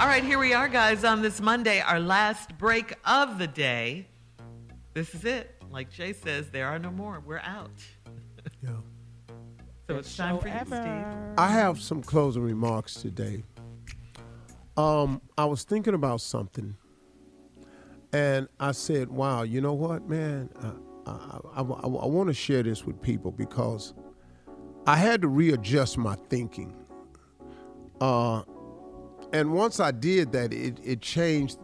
All right, here we are, guys, on this Monday, our last break of the day. This is it. Like Jay says, there are no more. We're out. Yeah. So it's time for you, Steve. I have some closing remarks today. Um, I was thinking about something, and I said, "Wow, you know what, man? I, I, I, I want to share this with people because I had to readjust my thinking. Uh, and once I did that, it, it changed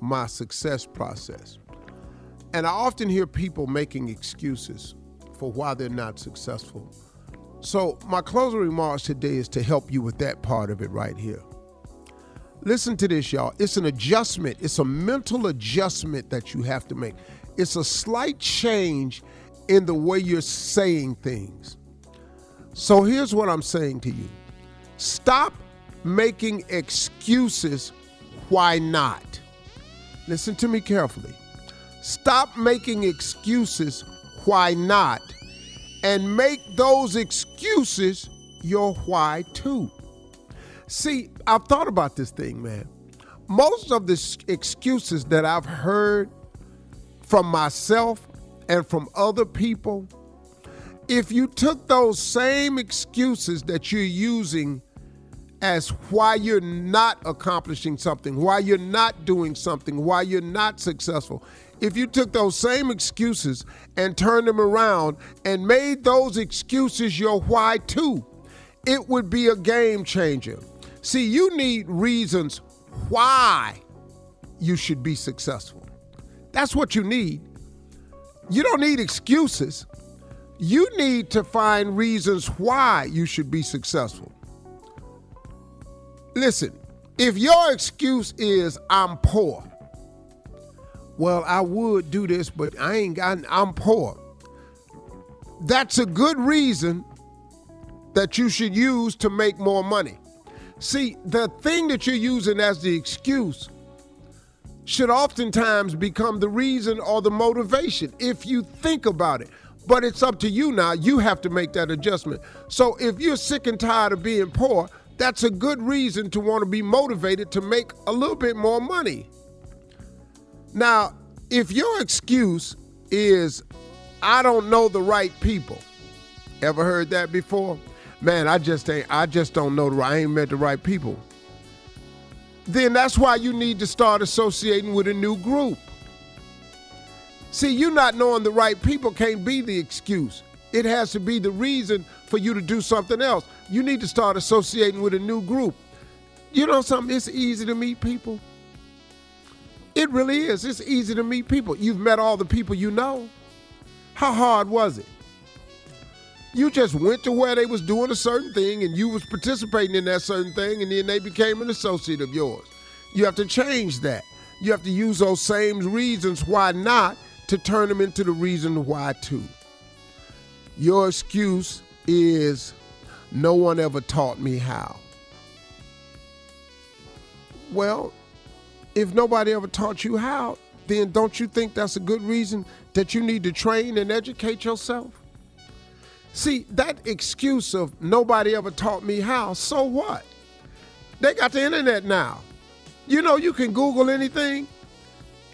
my success process. And I often hear people making excuses for why they're not successful. So, my closing remarks today is to help you with that part of it right here. Listen to this, y'all. It's an adjustment, it's a mental adjustment that you have to make. It's a slight change in the way you're saying things. So, here's what I'm saying to you stop making excuses why not. Listen to me carefully. Stop making excuses why not and make those excuses your why to. See, I've thought about this thing, man. Most of the excuses that I've heard from myself and from other people, if you took those same excuses that you're using as why you're not accomplishing something, why you're not doing something, why you're not successful. If you took those same excuses and turned them around and made those excuses your why to, it would be a game changer. See, you need reasons why you should be successful. That's what you need. You don't need excuses. You need to find reasons why you should be successful. Listen, if your excuse is I'm poor, well, I would do this, but I ain't got, I'm poor. That's a good reason that you should use to make more money. See, the thing that you're using as the excuse should oftentimes become the reason or the motivation if you think about it. But it's up to you now. You have to make that adjustment. So if you're sick and tired of being poor, that's a good reason to want to be motivated to make a little bit more money. Now, if your excuse is, I don't know the right people, ever heard that before? Man, I just ain't, I just don't know the I ain't met the right people. Then that's why you need to start associating with a new group. See, you not knowing the right people can't be the excuse. It has to be the reason for you to do something else. You need to start associating with a new group. You know something? It's easy to meet people. It really is. It's easy to meet people. You've met all the people you know. How hard was it? You just went to where they was doing a certain thing and you was participating in that certain thing and then they became an associate of yours. You have to change that. You have to use those same reasons why not to turn them into the reason why to. Your excuse is no one ever taught me how. Well, if nobody ever taught you how, then don't you think that's a good reason that you need to train and educate yourself? See, that excuse of nobody ever taught me how, so what? They got the internet now. You know, you can Google anything.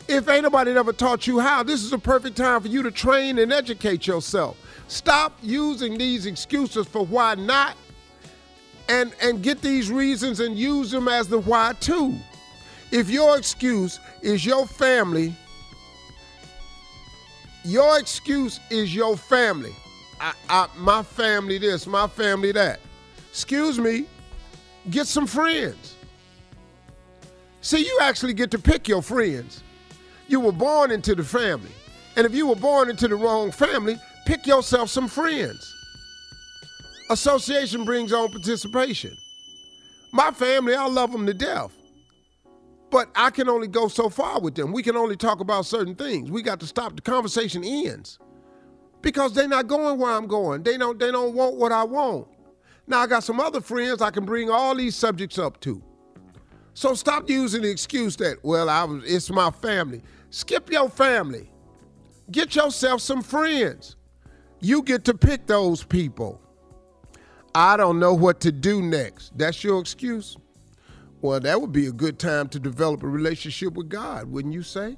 If ain't nobody ever taught you how, this is a perfect time for you to train and educate yourself. Stop using these excuses for why not and and get these reasons and use them as the why to. If your excuse is your family, your excuse is your family. I, I, my family this, my family that. Excuse me, get some friends. See, you actually get to pick your friends. You were born into the family. And if you were born into the wrong family, pick yourself some friends. Association brings on participation. My family, I love them to death. But I can only go so far with them. We can only talk about certain things. We got to stop. The conversation ends because they're not going where I'm going. They don't. They don't want what I want. Now I got some other friends I can bring all these subjects up to. So stop using the excuse that well, I was. It's my family. Skip your family. Get yourself some friends. You get to pick those people. I don't know what to do next. That's your excuse. Well, that would be a good time to develop a relationship with God, wouldn't you say?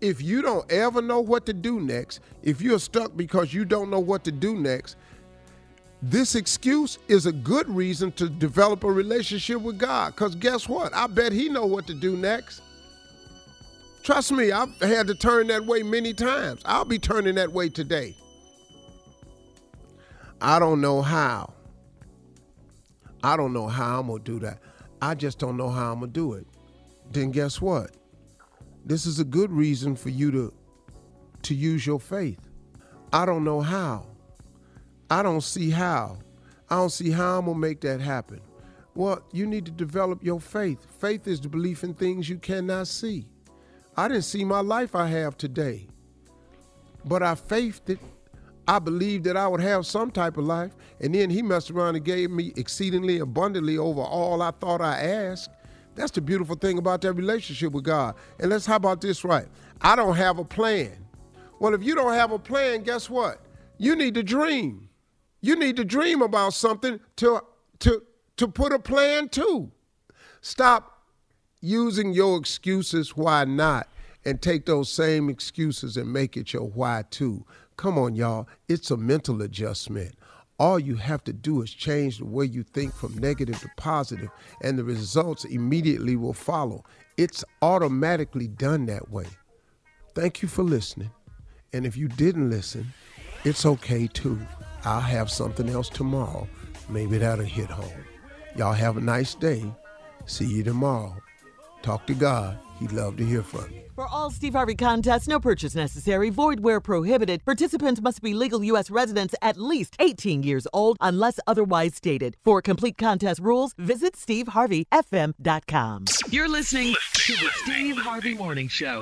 If you don't ever know what to do next, if you're stuck because you don't know what to do next, this excuse is a good reason to develop a relationship with God. Because guess what? I bet He know what to do next. Trust me, I've had to turn that way many times. I'll be turning that way today. I don't know how. I don't know how I'm going to do that. I just don't know how I'm going to do it. Then guess what? This is a good reason for you to to use your faith. I don't know how. I don't see how. I don't see how I'm going to make that happen. Well, you need to develop your faith. Faith is the belief in things you cannot see. I didn't see my life I have today, but I faithed it. I believed that I would have some type of life, and then He messed around and gave me exceedingly abundantly over all I thought I asked. That's the beautiful thing about that relationship with God. And let's how about this right? I don't have a plan. Well, if you don't have a plan, guess what? You need to dream. You need to dream about something to to to put a plan to. Stop using your excuses why not and take those same excuses and make it your why to. Come on y'all, it's a mental adjustment. All you have to do is change the way you think from negative to positive and the results immediately will follow. It's automatically done that way. Thank you for listening. And if you didn't listen, it's okay too. I'll have something else tomorrow. Maybe that'll hit home. Y'all have a nice day. See you tomorrow. Talk to God. He'd love to hear from you. For all Steve Harvey contests, no purchase necessary, void where prohibited. Participants must be legal U.S. residents at least 18 years old unless otherwise stated. For complete contest rules, visit SteveHarveyFM.com. You're listening to the Steve Harvey Morning Show.